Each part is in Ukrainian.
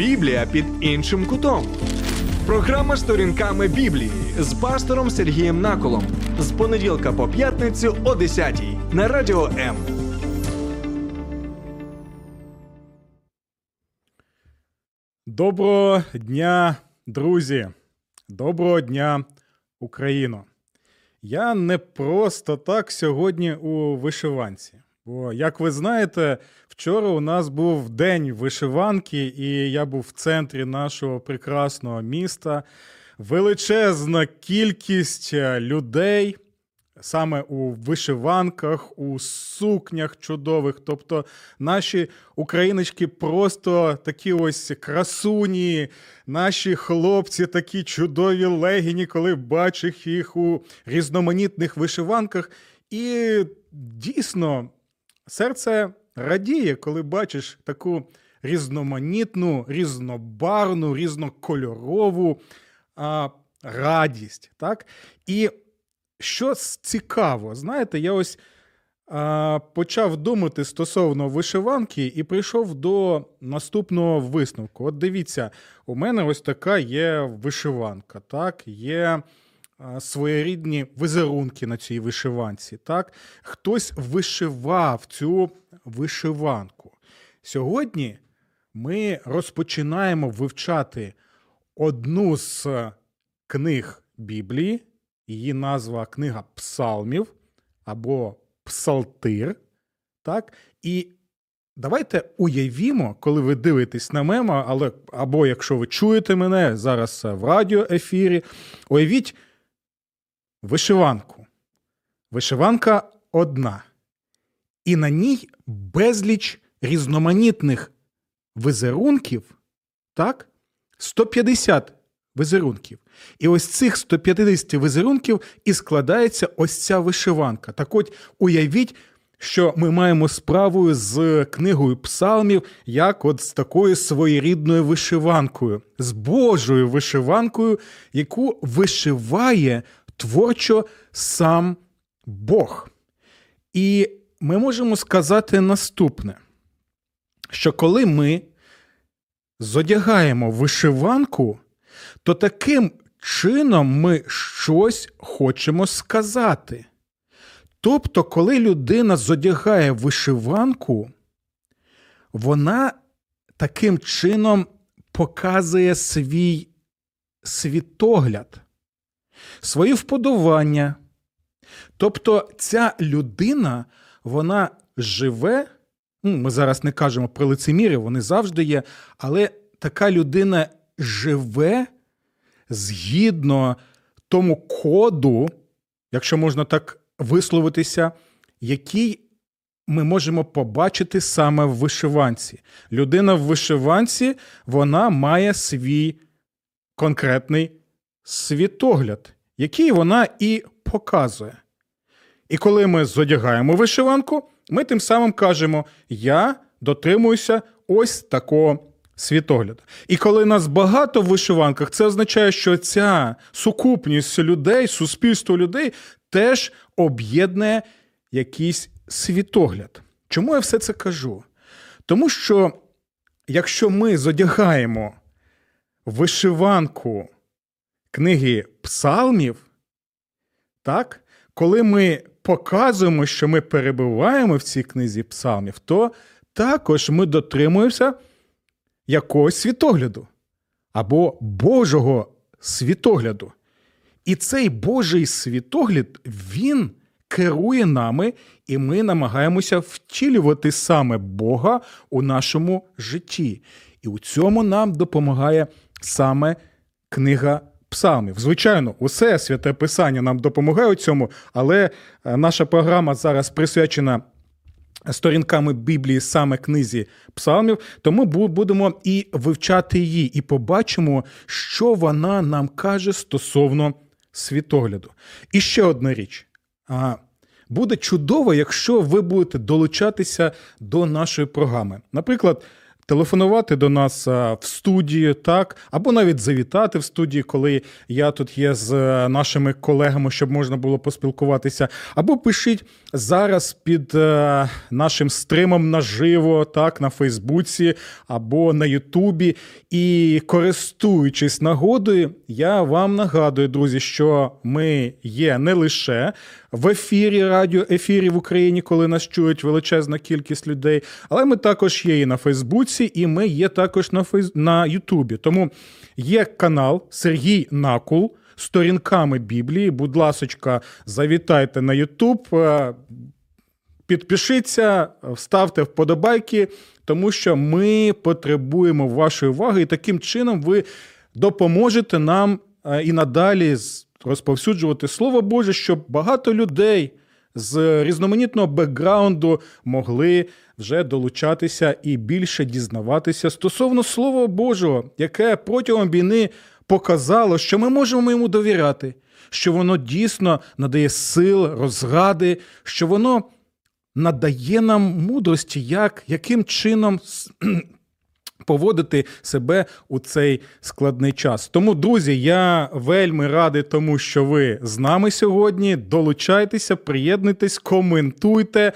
Біблія під іншим кутом. Програма сторінками Біблії з пастором Сергієм Наколом з понеділка по п'ятницю о 10 на радіо М. Доброго дня, друзі! Доброго дня, Україно! Я не просто так сьогодні у вишиванці. Бо, як ви знаєте, вчора у нас був день вишиванки, і я був в центрі нашого прекрасного міста. Величезна кількість е, людей саме у вишиванках, у сукнях чудових. Тобто наші україночки просто такі ось красуні, наші хлопці такі чудові легіні, коли бачиш їх у різноманітних вишиванках. І дійсно серце радіє, коли бачиш таку різноманітну, різнобарну, різнокольорову а, радість. Так? І що цікаво, знаєте, я ось а, почав думати стосовно вишиванки і прийшов до наступного висновку. От дивіться, у мене ось така є вишиванка, так, є своєрідні візерунки на цій вишиванці. Так? Хтось вишивав цю вишиванку. Сьогодні ми розпочинаємо вивчати одну з книг Біблії. Її назва книга Псалмів або Псалтир. Так? І давайте уявімо, коли ви дивитесь на мема, але, або якщо ви чуєте мене зараз в радіоефірі, уявіть вишиванку. Вишиванка одна. І на ній безліч різноманітних візерунків, так? 150 візерунків. І ось цих 150 візерунків і складається ось ця вишиванка. Так от уявіть, що ми маємо справу з книгою псалмів, як от з такою своєрідною вишиванкою, з Божою вишиванкою, яку вишиває творчо сам Бог. І ми можемо сказати наступне: що коли ми зодягаємо вишиванку, то таким чином ми щось хочемо сказати. Тобто, коли людина зодягає вишиванку, вона таким чином показує свій світогляд, свої вподобання. Тобто ця людина, вона живе, ну, ми зараз не кажемо про лицемірів, вони завжди є, але така людина живе згідно тому коду, якщо можна так висловитися, який ми можемо побачити саме в вишиванці. Людина в вишиванці вона має свій конкретний світогляд, який вона і показує. І коли ми зодягаємо вишиванку, ми тим самим кажемо: Я дотримуюся ось такого світогляду. І коли нас багато в вишиванках, це означає, що ця сукупність людей, суспільство людей теж об'єднує якийсь світогляд. Чому я все це кажу? Тому що якщо ми зодягаємо вишиванку книги псалмів, так, коли ми показуємо, що ми перебуваємо в цій книзі псалмів, то також ми дотримуємося якогось світогляду або Божого світогляду. І цей Божий світогляд, він керує нами, і ми намагаємося втілювати саме Бога у нашому житті. І у цьому нам допомагає саме книга псалмів. Звичайно, усе святе писання нам допомагає у цьому, але е, наша програма зараз присвячена сторінками Біблії саме книзі псалмів, тому бу- будемо і вивчати її, і побачимо, що вона нам каже стосовно світогляду. І ще одна річ. Буде чудово, якщо ви будете долучатися до нашої програми. Наприклад, телефонувати до нас в студію, так, або навіть завітати в студії, коли я тут є з е, нашими колегами, щоб можна було поспілкуватися. Або пишіть зараз під е, нашим стримом наживо, так, на Фейсбуці або на Ютубі. І користуючись нагодою, я вам нагадую, друзі, що ми є не лише в ефірі, радіоефірі в Україні, коли нас чують величезна кількість людей, але ми також є і на Фейсбуці, і ми є також на Фейс... на Ютубі. Тому є канал Сергій Накул. Сторінками Біблії, будь ласочка, завітайте на Ютуб, е, підпишіться, вставте вподобайки, тому що ми потребуємо вашої уваги, і таким чином ви допоможете нам е, і надалі розповсюджувати Слово Боже, щоб багато людей з різноманітного бекграунду могли вже долучатися і більше дізнаватися стосовно Слова Божого, яке протягом війни показало, що ми можемо йому довіряти, що воно дійсно надає сил, розради, що воно надає нам мудрості, як, яким чином поводити себе у цей складний час. Тому, друзі, я вельми радий тому, що ви з нами сьогодні. Долучайтеся, приєднуйтесь, коментуйте.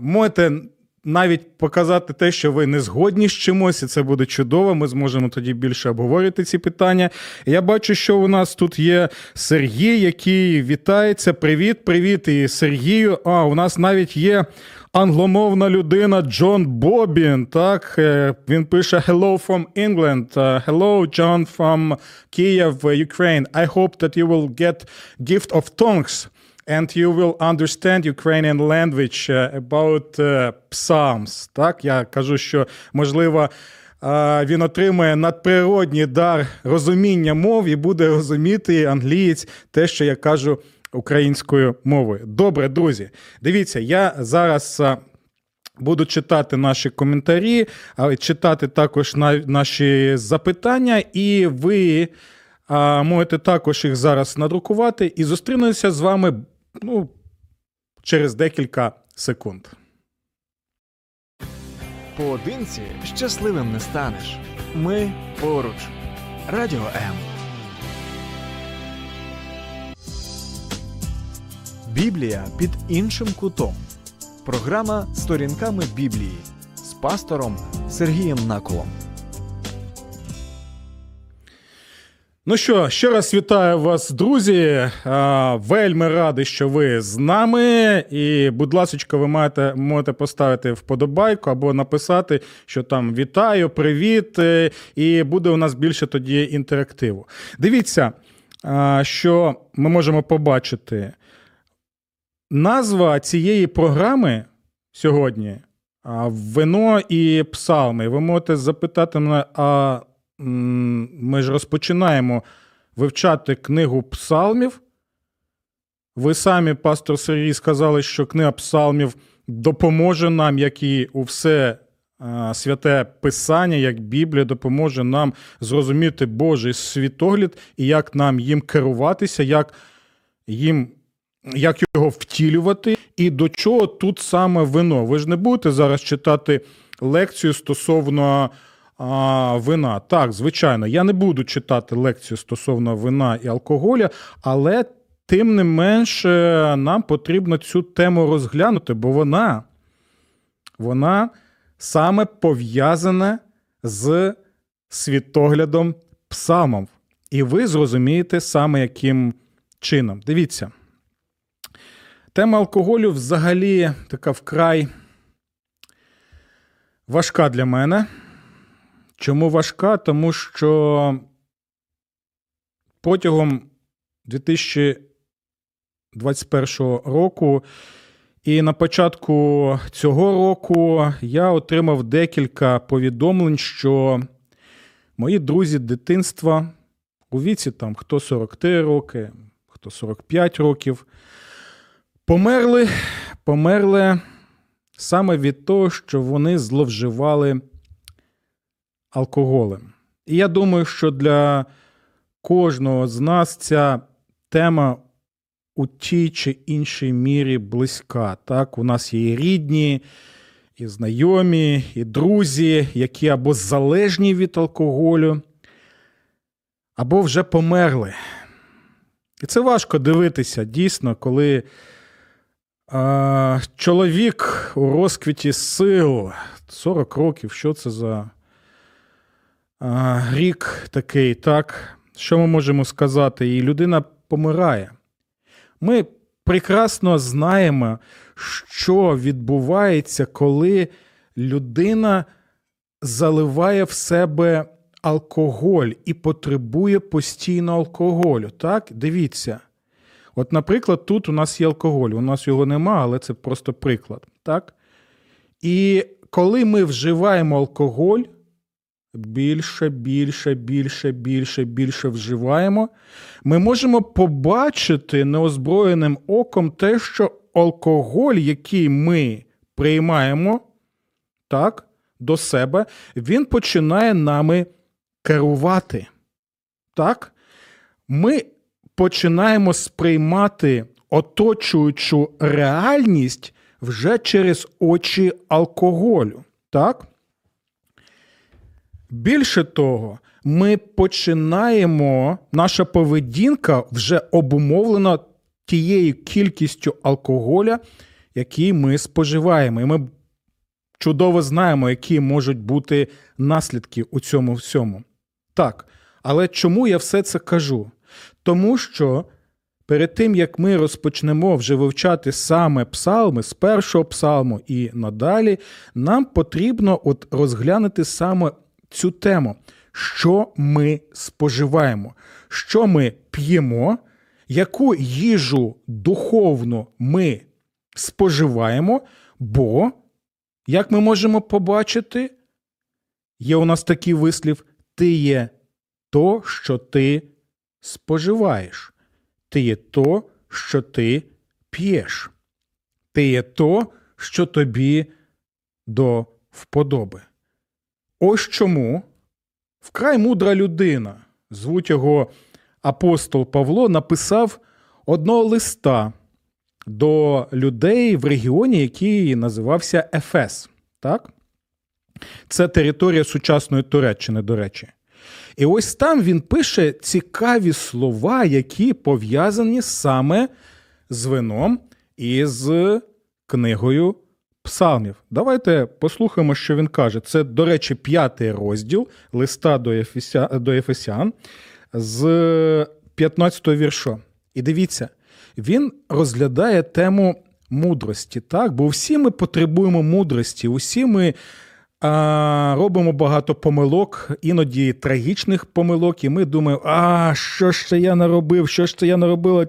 Можете навіть показати те, що ви не згодні з чимось, і це буде чудово. Ми зможемо тоді більше обговорити ці питання. Я бачу, що у нас тут є Сергій, який вітається. Привіт, привіт, і Сергію. А у нас навіть є англомовна людина Джон Бобін. Так, е, він пише Hello from England. Uh, Hello, John from Kiev, Ukraine. I hope that you will get gift of tongues. And you will understand Ukrainian language uh, about uh, psalms. Так, я кажу, що можливо. Він отримає надприродній дар розуміння мов і буде розуміти англієць те, що я кажу українською мовою. Добре, друзі, дивіться, я зараз буду читати наші коментарі, читати також наші запитання, і ви можете також їх зараз надрукувати і зустрінуся з вами ну, через декілька секунд. Поодинці щасливим не станеш. Ми поруч. Радіо М. Біблія під іншим кутом. Програма Сторінками Біблії з пастором Сергієм Наколом. Ну що, ще раз вітаю вас, друзі. Вельми радий, що ви з нами. І, будь ласка, ви маєте, можете поставити вподобайку або написати, що там вітаю, привіт. е, І буде у нас більше тоді інтерактиву. Дивіться, що ми можемо побачити. Назва цієї програми сьогодні Вино і псалми. Ви можете запитати мене, а ми ж розпочинаємо вивчати книгу псалмів. Ви самі, пастор Сергій, сказали, що книга псалмів допоможе нам, як і у все святе Писання, як Біблія, допоможе нам зрозуміти Божий світогляд і як нам їм керуватися, як їм як його втілювати, і до чого тут саме вино. Ви ж не будете зараз читати лекцію стосовно а, вина. Так, звичайно, я не буду читати лекцію стосовно вина і алкоголя, але тим не менш е, нам потрібно цю тему розглянути, бо вона, вона саме пов'язана з світоглядом псалмів. І ви зрозумієте саме яким чином. Дивіться. Тема алкоголю взагалі така вкрай важка для мене. Чому важка? Тому що протягом 2021 року і на початку цього року я отримав декілька повідомлень, що мої друзі дитинства у віці там хто 43 роки, хто 45 років. Померли, померли саме від того, що вони зловживали алкоголем. І я думаю, що для кожного з нас ця тема у тій чи іншій мірі близька. Так, у нас є і рідні, і знайомі, і друзі, які або залежні від алкоголю, або вже померли. І це важко дивитися дійсно, коли чоловік у розквіті сил 40 років, що це за а, рік такий, так? Що ми можемо сказати? І людина помирає. Ми прекрасно знаємо, що відбувається, коли людина заливає в себе алкоголь і потребує постійно алкоголю. Так, дивіться. От, наприклад, тут у нас є алкоголь, у нас його нема, але це просто приклад. Так? І коли ми вживаємо алкоголь, більше, більше, більше, більше, більше вживаємо, ми можемо побачити неозброєним оком те, що алкоголь, який ми приймаємо так, до себе, він починає нами керувати. Так? Ми починаємо сприймати оточуючу реальність вже через очі алкоголю. Так? Більше того, ми починаємо, наша поведінка вже обумовлена тією кількістю алкоголя, який ми споживаємо. І ми чудово знаємо, які можуть бути наслідки у цьому всьому. Так, але чому я все це кажу? Тому що перед тим, як ми розпочнемо вже вивчати саме псалми з першого псалму і надалі, нам потрібно от розглянути саме цю тему, що ми споживаємо, що ми п'ємо, яку їжу духовну ми споживаємо, бо, як ми можемо побачити, є у нас такий вислів: ти є то, що ти споживаєш, ти є то, що ти п'єш, ти є то, що тобі до вподоби. Ось чому вкрай мудра людина, звуть його апостол Павло, написав одного листа до людей в регіоні, який називався Ефес. Так? Це територія сучасної Туреччини, до речі. І ось там він пише цікаві слова, які пов'язані саме з вином і з книгою псалмів. Давайте послухаємо, що він каже. Це, до речі, п'ятий розділ листа до, Ефеся... до Ефесян з 15 го вірша. І дивіться, він розглядає тему мудрості, так? Бо всі ми потребуємо мудрості, усі ми а, робимо багато помилок, іноді трагічних помилок, і ми думаємо, а що ж це я наробив, що ж це я наробила?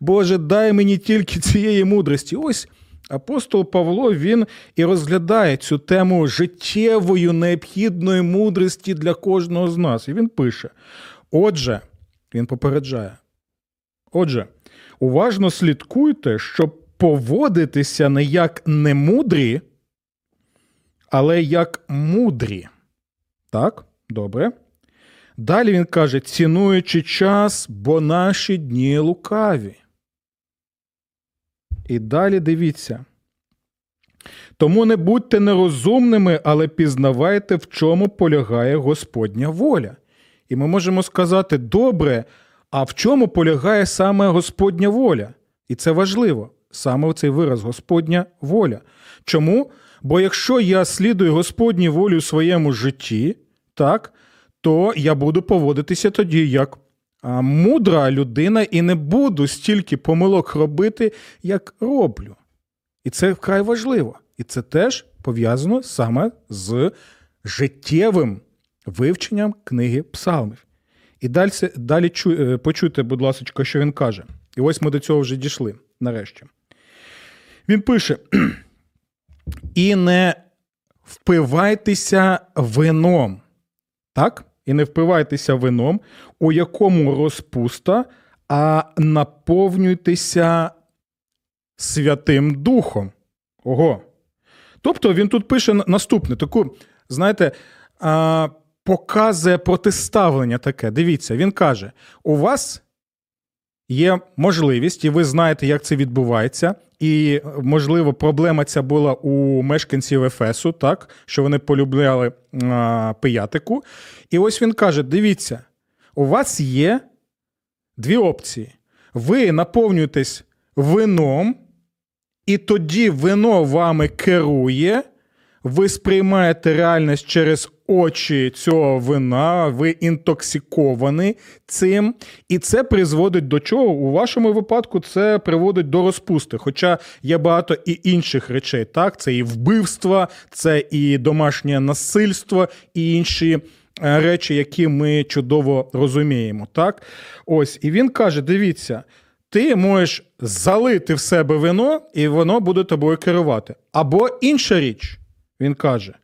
Боже, дай мені тільки цієї мудрості. Ось апостол Павло він і розглядає цю тему життєвої необхідної мудрості для кожного з нас. І він пише: Отже, він попереджає. Отже, уважно слідкуйте, щоб поводитися не як немудрі, але як мудрі. Так, добре. Далі він каже: цінуючи час, бо наші дні лукаві. І далі дивіться. Тому не будьте нерозумними, але пізнавайте, в чому полягає Господня воля. І ми можемо сказати, добре, а в чому полягає саме Господня воля? І це важливо, саме цей вираз Господня воля. Чому? Бо якщо я слідую Господній волі у своєму житті, так, то я буду поводитися тоді як мудра людина і не буду стільки помилок робити, як роблю. І це вкрай важливо. І це теж пов'язано саме з життєвим вивченням книги псалмів. І далі далі чу, почуйте, будь ласка, що він каже. І ось ми до цього вже дійшли нарешті. Він пише: і не впивайтеся вином. Так? І не впивайтеся вином, у якому розпуста, а наповнюйтеся Святим Духом. Ого. Тобто він тут пише наступне: таку, знаєте, показує протиставлення таке. Дивіться, він каже: у вас є можливість, і ви знаєте, як це відбувається, і, можливо, проблема ця була у мешканців Ефесу, так, що вони полюбляли а, пиятику. І ось він каже: дивіться, у вас є дві опції. Ви наповнюєтесь вином, і тоді вино вами керує, ви сприймаєте реальність через очі цього вина, ви інтоксиковані цим, і це призводить до чого? У вашому випадку це приводить до розпусти. Хоча є багато і інших речей. Так, це і вбивства, це і домашнє насильство, і інші. е, Речі, які ми чудово розуміємо, так? Ось, і він каже: дивіться, ти можеш залити в себе вино, і воно буде тобою керувати. Або інша річ, він каже: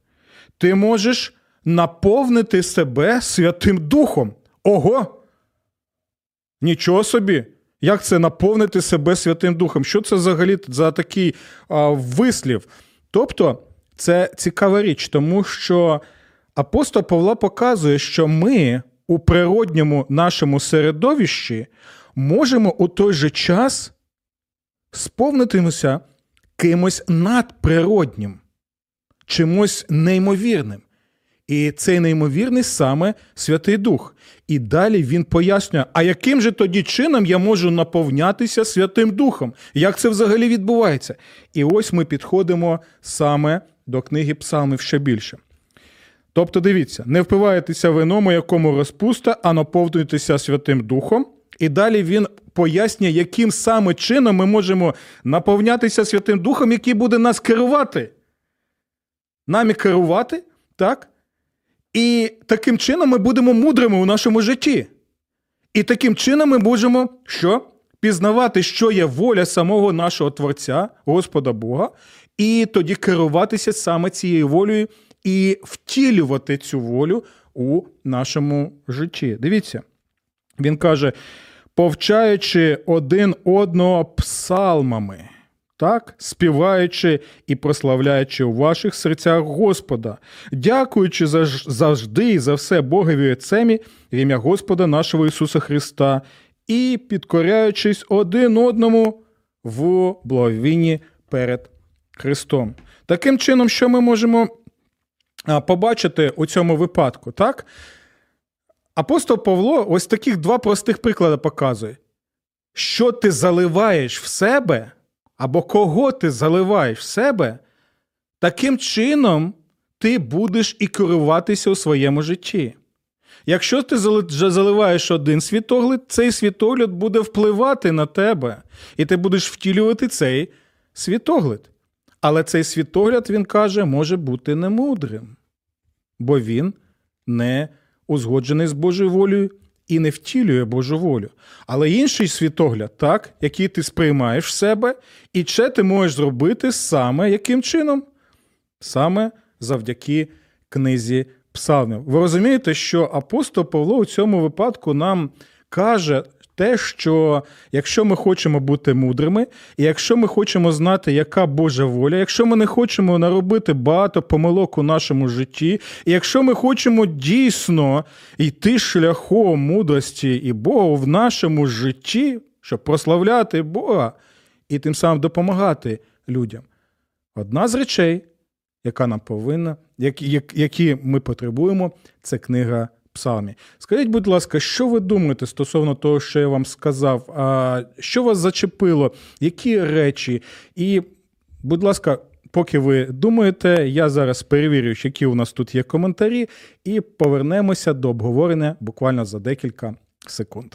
ти можеш наповнити себе Святим Духом. Ого! Нічого собі! Як це наповнити себе Святим Духом? Що це взагалі за такий а, вислів? Тобто, це цікава річ, тому що апостол Павла показує, що ми у природньому нашому середовищі можемо у той же час сповнитися кимось надприроднім, чимось неймовірним. І цей неймовірний саме Святий Дух. І далі він пояснює, а яким же тоді чином я можу наповнятися Святим Духом? Як це взагалі відбувається? І ось ми підходимо саме до книги Псалмів ще більше. Тобто, дивіться, не впиваєтеся вином, у якому розпуста, а наповнюєтеся Святим Духом. І далі він пояснює, яким саме чином ми можемо наповнятися Святим Духом, який буде нас керувати. Нами керувати, так? І таким чином ми будемо мудрими у нашому житті. І таким чином ми можемо що? Пізнавати, що є воля самого нашого Творця, Господа Бога, і тоді керуватися саме цією волею і втілювати цю волю у нашому житті. Дивіться, він каже, повчаючи один одного псалмами так, співаючи і прославляючи у ваших серцях Господа, дякуючи завжди і за все Богові Отцемі в ім'я Господа нашого Ісуса Христа, і підкоряючись один одному в благовінні перед Христом. Таким чином, що ми можемо побачити у цьому випадку, так? Апостол Павло ось таких два простих приклади показує. Що ти заливаєш в себе, або кого ти заливаєш в себе, таким чином ти будеш і керуватися у своєму житті. Якщо ти заливаєш один світогляд, цей світогляд буде впливати на тебе, і ти будеш втілювати цей світогляд. Але цей світогляд, він каже, може бути немудрим, бо він не узгоджений з Божою волею і не втілює Божу волю. Але інший світогляд, так, який ти сприймаєш в себе, і це ти можеш зробити саме яким чином? Саме завдяки книзі Псалмів. Ви розумієте, що апостол Павло у цьому випадку нам каже те, що якщо ми хочемо бути мудрими, і якщо ми хочемо знати, яка Божа воля, якщо ми не хочемо наробити багато помилок у нашому житті, і якщо ми хочемо дійсно йти шляхом мудрості і Бога в нашому житті, щоб прославляти Бога і тим самим допомагати людям. Одна з речей, яка нам повинна, які, ми потребуємо, це книга Псалмі. Скажіть, будь ласка, що ви думаєте стосовно того, що я вам сказав? А, що вас зачепило? Які речі? І, будь ласка, поки ви думаєте, я зараз перевірю, які у нас тут є коментарі, і повернемося до обговорення буквально за декілька секунд.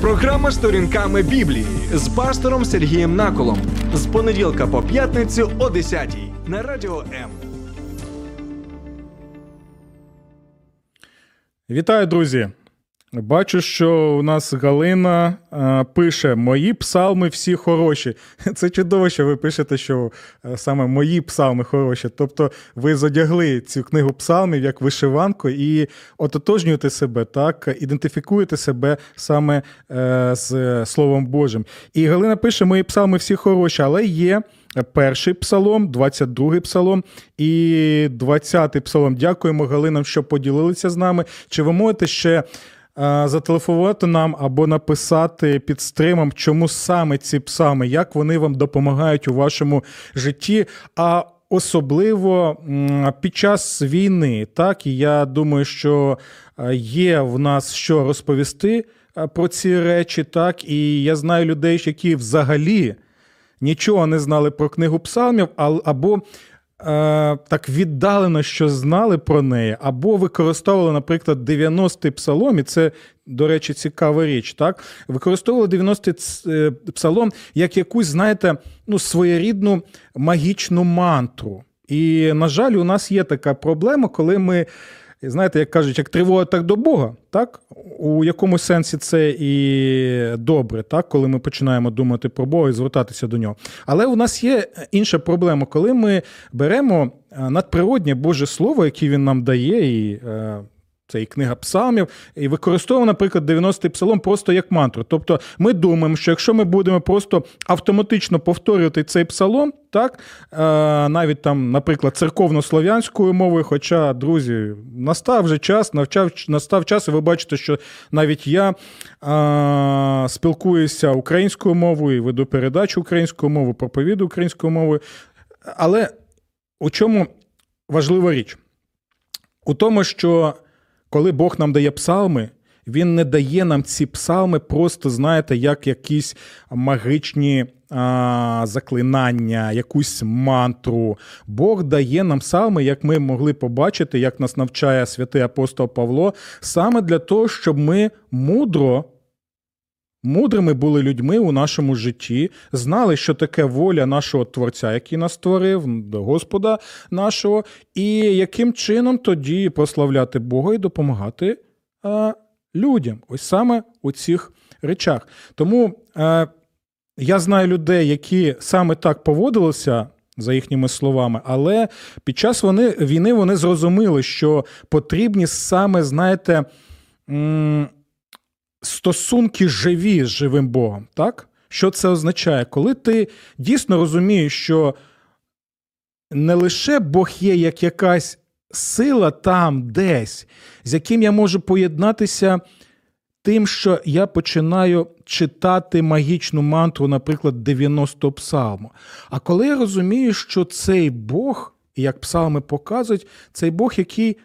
Програма сторінками Біблії з пастором Сергієм Наколом з понеділка по п'ятницю о 10-й на радіо М. Вітаю, друзі! Бачу, що у нас Галина е, пише: Мої псалми всі хороші. Це чудово, що ви пишете, що е, саме мої псалми хороші. Тобто ви задягли цю книгу псалмів як вишиванку і ототожнюєте себе, так, ідентифікуєте себе саме е, з Словом Божим. І Галина пише: Мої псалми всі хороші, але є. Перший псалом, 22-й псалом і 20-й псалом. Дякуємо Галинам, що поділилися з нами. Чи ви можете ще зателефонувати нам або написати під стримом, чому саме ці псалми, як вони вам допомагають у вашому житті? А особливо під час війни, так і я думаю, що е, є в нас що розповісти е, про ці речі, так і я знаю людей, які взагалі нічого не знали про книгу псалмів, або е, так віддалено, що знали про неї, або використовували, наприклад, 90-й псалом, і це, до речі, цікава річ. Так? Використовували 90-й ц- е, псалом як якусь, знаєте, ну, своєрідну магічну мантру. І, на жаль, у нас є така проблема, коли ми. Знаєте, як кажуть, як тривога, так до Бога. Так? У якому сенсі це і добре, так? коли ми починаємо думати про Бога і звертатися до нього. Але у нас є інша проблема, коли ми беремо е, надприроднє Боже Слово, яке він нам дає, і е, це і книга псалмів, і використовуємо, наприклад, 90-й псалом просто як мантру. Тобто ми думаємо, що якщо ми будемо просто автоматично повторювати цей псалом, так, е, навіть там, наприклад, церковно-слов'янською мовою, хоча, друзі, настав вже час, навчав, настав час, і ви бачите, що навіть я е, спілкуюся українською мовою, веду передачу українською мовою, проповідую українською мовою. Але у чому важлива річ? У тому, що коли Бог нам дає псалми, він не дає нам ці псалми просто, знаєте, як якісь магічні а, заклинання, якусь мантру. Бог дає нам псалми, як ми могли побачити, як нас навчає святий апостол Павло, саме для того, щоб ми мудро. Мудрими були людьми у нашому житті, знали, що таке воля нашого Творця, який нас створив, Господа нашого, і яким чином тоді прославляти Бога і допомагати а, людям. Ось саме у цих речах. Тому а, я знаю людей, які саме так поводилися. За їхніми словами, але під час вони, війни вони зрозуміли, що потрібні саме, знаєте, стосунки живі з живим Богом. Так? Що це означає? Коли ти дійсно розумієш, що не лише Бог є як якась сила там десь, з яким я можу поєднатися тим, що я починаю читати магічну мантру, наприклад, 90 псалму. А коли я розумію, що цей Бог, як псалми показують, цей Бог, який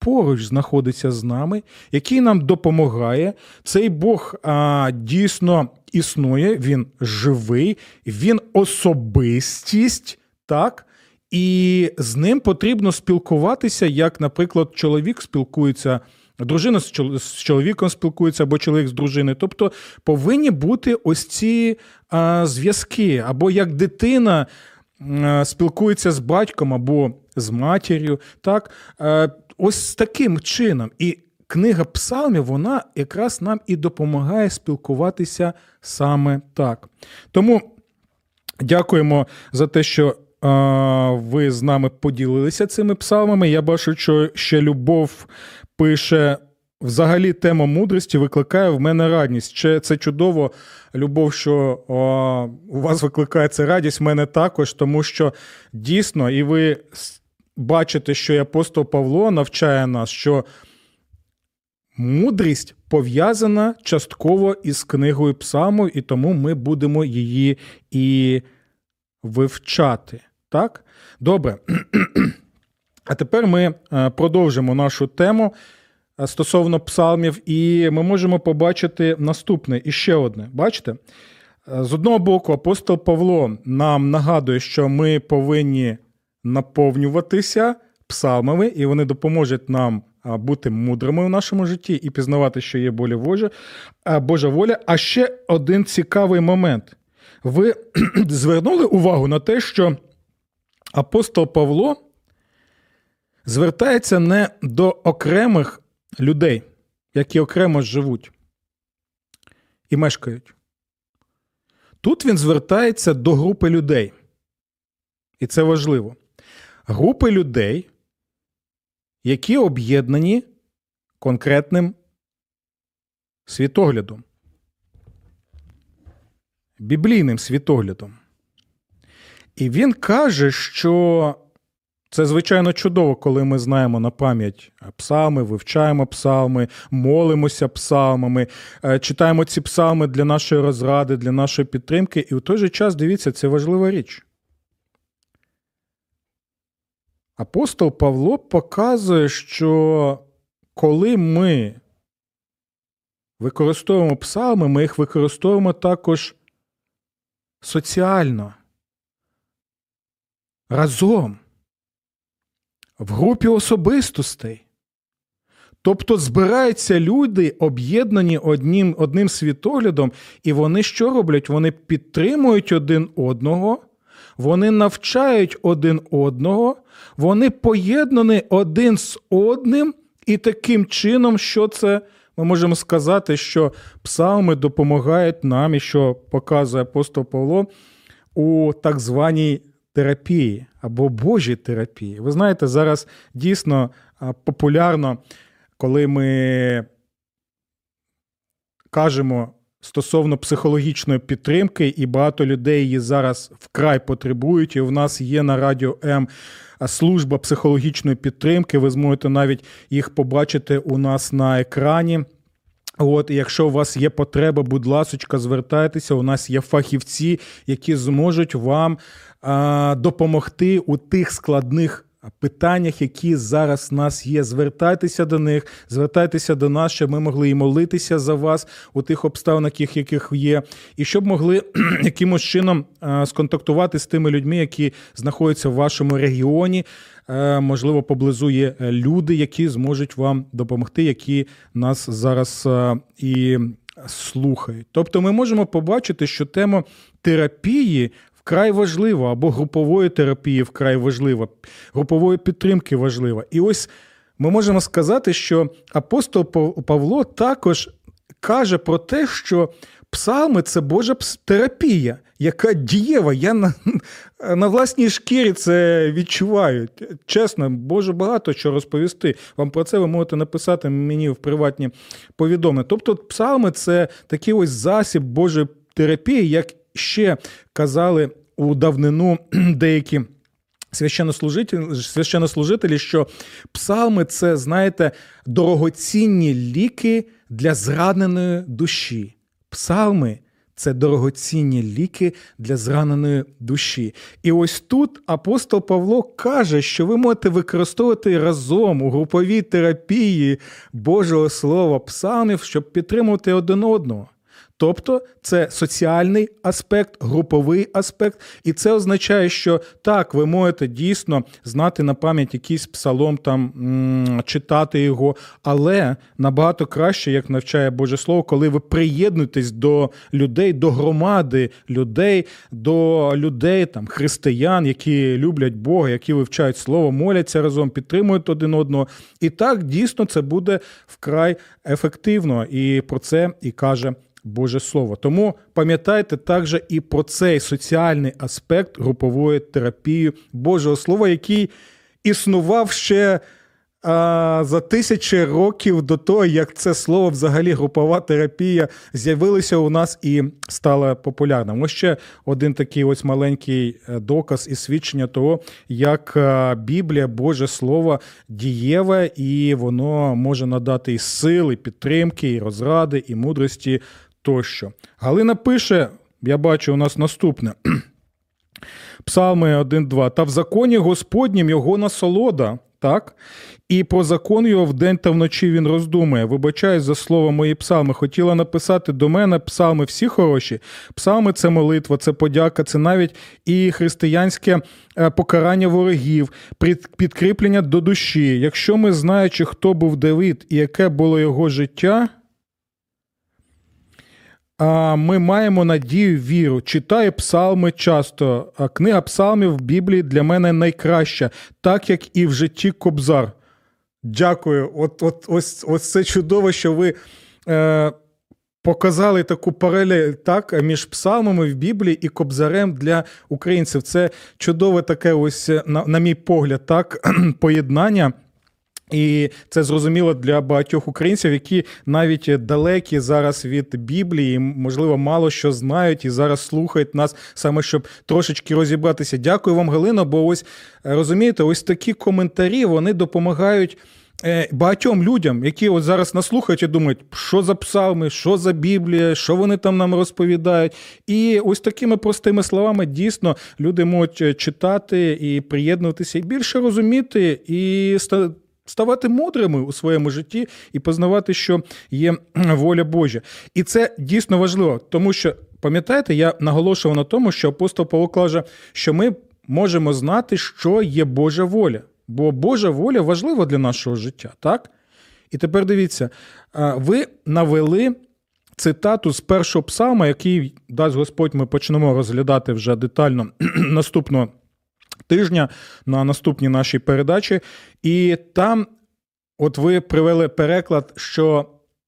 поруч знаходиться з нами, який нам допомагає. Цей Бог а, дійсно існує, він живий, він особистість, так? І з ним потрібно спілкуватися, як, наприклад, чоловік спілкується. Дружина з чоловіком спілкується або чоловік з дружиною. Тобто повинні бути ось ці а, зв'язки, або як дитина а, спілкується з батьком або з матір'ю. Так? А, ось таким чином. І книга псалмів, вона якраз нам і допомагає спілкуватися саме так. Тому дякуємо за те, що ви з нами поділилися цими псалмами. Я бачу, що ще любов пише. Взагалі, тема мудрості викликає в мене радість. Ще це чудово, любов, що у вас викликає це радість, в мене також, тому що дійсно, і ви бачите, що і апостол Павло навчає нас, що мудрість пов'язана частково із книгою Псалмів, і тому ми будемо її і вивчати. Так? Добре. А тепер ми е, продовжимо нашу тему е, стосовно псалмів, і ми можемо побачити наступне і ще одне. Бачите? Е, З одного боку, апостол Павло нам нагадує, що ми повинні наповнюватися псалмами, і вони допоможуть нам бути мудрими в нашому житті і пізнавати, що є воля Божа, Божа воля. А ще один цікавий момент. Ви звернули увагу на те, що апостол Павло звертається не до окремих людей. які окремо живуть і мешкають. Тут він звертається до групи людей. І це важливо. Групи людей, які об'єднані конкретним світоглядом, біблійним світоглядом. І він каже, що це звичайно чудово, коли ми знаємо на пам'ять псалми, вивчаємо псалми, молимося псалмами, е, читаємо ці псалми для нашої розради, для нашої підтримки. І в той же час, дивіться, це важлива річ. Апостол Павло показує, що коли ми використовуємо псалми, ми їх використовуємо також соціально, разом, в групі особистостей. Тобто збираються люди, об'єднані одним, одним світоглядом, і вони що роблять? Вони підтримують один одного, вони навчають один одного, вони поєднані один з одним, і таким чином, що це ми можемо сказати, що псалми допомагають нам, і що показує апостол Павло у так званій терапії або Божій терапії. Ви знаєте, зараз дійсно популярно, коли ми кажемо стосовно психологічної підтримки, і багато людей її зараз вкрай потребують. І в нас є на радіо М служба психологічної підтримки. Ви зможете навіть їх побачити у нас на екрані. От, якщо у вас є потреба, будь ласочка, звертайтеся. У нас є фахівці, які зможуть вам а, допомогти у тих складних питаннях, які зараз в нас є. Звертайтеся до них, звертайтеся до нас, щоб ми могли і молитися за вас у тих обставинах, яких є, і щоб могли якимось чином сконтактувати з тими людьми, які знаходяться в вашому регіоні. Е, Можливо, поблизу є е, люди, які зможуть вам допомогти, які нас зараз е, і слухають. Тобто, ми можемо побачити, що тема терапії вкрай важлива, або групової терапії вкрай важлива, групової підтримки важлива. І ось ми можемо сказати, що апостол Павло також каже про те, що псалми це Божа терапія, яка дієва. Я на на власній шкірі це відчуваю. Чесно, Боже багато що розповісти. Вам про це ви можете написати мені в приватні повідомлення. Тобто, псалми це такий ось засіб Божої терапії, як ще казали у давнину деякі. Священнослужителі, священнослужителі, що псалми це, знаєте, дорогоцінні ліки для зраненої душі. Псалми це дорогоцінні ліки для зраненої душі. І ось тут апостол Павло каже, що ви можете використовувати разом у груповій терапії Божого Слова псалмів, щоб підтримувати один одного. Тобто це соціальний аспект, груповий аспект, і це означає, що так, ви можете дійсно знати на пам'ять якийсь псалом, там читати його, але набагато краще, як навчає Боже Слово, коли ви приєднуєтесь до людей, до громади людей, до людей, там християн, які люблять Бога, які вивчають слово, моляться разом, підтримують один одного. І так дійсно це буде вкрай ефективно. І про це і каже. Боже Слово. Тому пам'ятайте також і про цей соціальний аспект групової терапії Божого Слова, який існував ще а, за тисячі років до того, як це слово, взагалі, групова терапія, з'явилося у нас і стало популярним. Ось ще один такий ось маленький е, доказ і свідчення того, як е, Біблія, Боже Слово дієве, і воно може надати і сили, і підтримки, і розради, і мудрості тощо. Галина пише: я бачу, у нас наступне. Псалми 1-2. Та в законі Господнім його насолода. Так? І про закон його вдень та вночі він роздумує. Вибачаюсь за слово мої псалми. Хотіла написати до мене псалми всі хороші. Псалми це молитва, це подяка, це навіть і християнське е, покарання ворогів, підкріплення до душі. Якщо ми знаючи, хто був Давид і яке було його життя ми маємо надію, віру. Читаю псалми часто. Книга псалмів в Біблії для мене найкраща, так як і в житті Кобзар. Дякую. От, от, ось, ось це чудово, що ви е, показали таку паралель так, між псалмами в Біблії і кобзарем для українців. Це чудове таке, ось, на, на мій погляд, так, поєднання. І це зрозуміло для багатьох українців, які навіть далекі зараз від Біблії, можливо, мало що знають і зараз слухають нас саме щоб трошечки розібратися. Дякую вам, Галино. Бо ось розумієте, ось такі коментарі вони допомагають. е, Багатьом людям, які от зараз нас слухають і думають, що за псалми, що за Біблія, що вони там нам розповідають. І ось такими простими словами дійсно люди можуть е, читати і приєднуватися, і більше розуміти, і ставати мудрими у своєму житті і познавати, що є воля Божа. І це дійсно важливо, тому що пам'ятаєте, я наголошував на тому, що апостол Павло каже, що ми можемо знати, що є Божа воля. Бо Божа воля важлива для нашого життя, так? І тепер дивіться, ви навели цитату з першого псалма, який дасть Господь, ми почнемо розглядати вже детально наступного тижня на наступній нашій передачі. І там, от ви привели переклад, що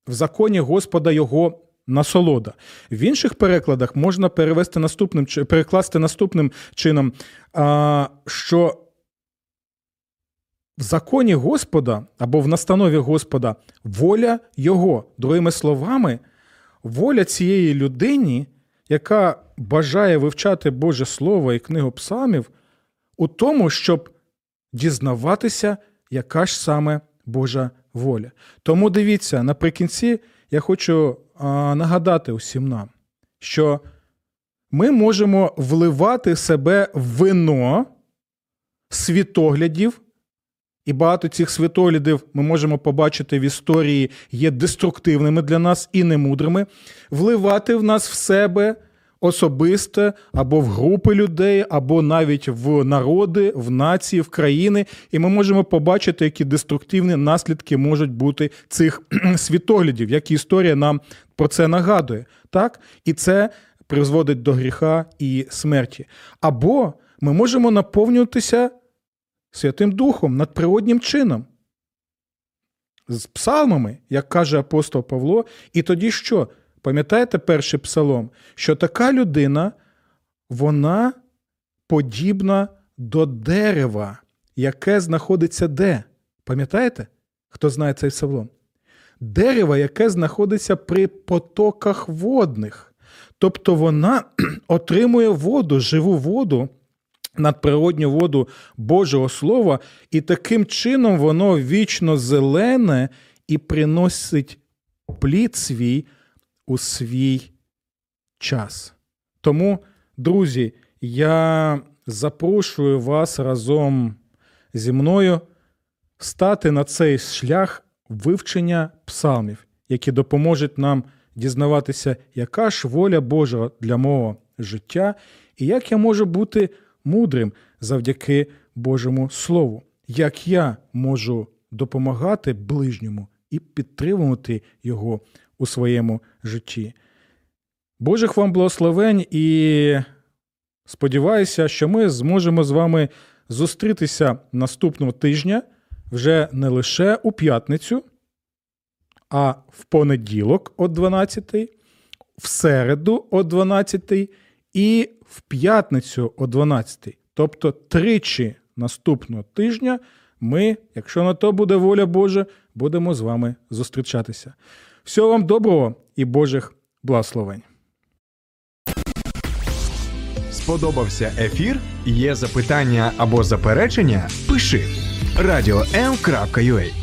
в законі Господа його насолода. В інших перекладах можна перевести наступним перекласти наступним чином, що в законі Господа або в настанові Господа воля Його. Другими словами, воля цієї людині, яка бажає вивчати Боже Слово і книгу псалмів, у тому, щоб дізнаватися, яка ж саме Божа воля. Тому дивіться, наприкінці я хочу нагадати усім нам, що ми можемо вливати себе в вино світоглядів, і багато цих світоглядів ми можемо побачити в історії є деструктивними для нас і немудрими, вливати в нас в себе особисте або в групи людей, або навіть в народи, в нації, в країни, і ми можемо побачити, які деструктивні наслідки можуть бути цих світоглядів, як історія нам про це нагадує. Так? І це призводить до гріха і смерті. Або ми можемо наповнюватися Святим Духом надприроднім чином. З псалмами, як каже апостол Павло, і тоді що? Пам'ятаєте перший псалом? Що така людина, вона подібна до дерева, яке знаходиться де? Пам'ятаєте? Хто знає цей псалом? Дерево, яке знаходиться при потоках водних. Тобто вона отримує воду, живу воду, надприродню воду Божого Слова, і таким чином воно вічно зелене і приносить плід свій у свій час. Тому, друзі, я запрошую вас разом зі мною стати на цей шлях вивчення псалмів, які допоможуть нам дізнаватися, яка ж воля Божа для мого життя, і як я можу бути мудрим завдяки Божому Слову, як я можу допомагати ближньому і підтримувати його у своєму житті. Божих вам благословень і сподіваюся, що ми зможемо з вами зустрітися наступного тижня вже не лише у п'ятницю, а в понеділок о 12, в середу о 12 і в п'ятницю о 12. Тобто тричі наступного тижня ми, якщо на то буде воля Божа, будемо з вами зустрічатися. Всього вам доброго і Божих благословень. Сподобався ефір? Є запитання або заперечення? Пиши радіом.ua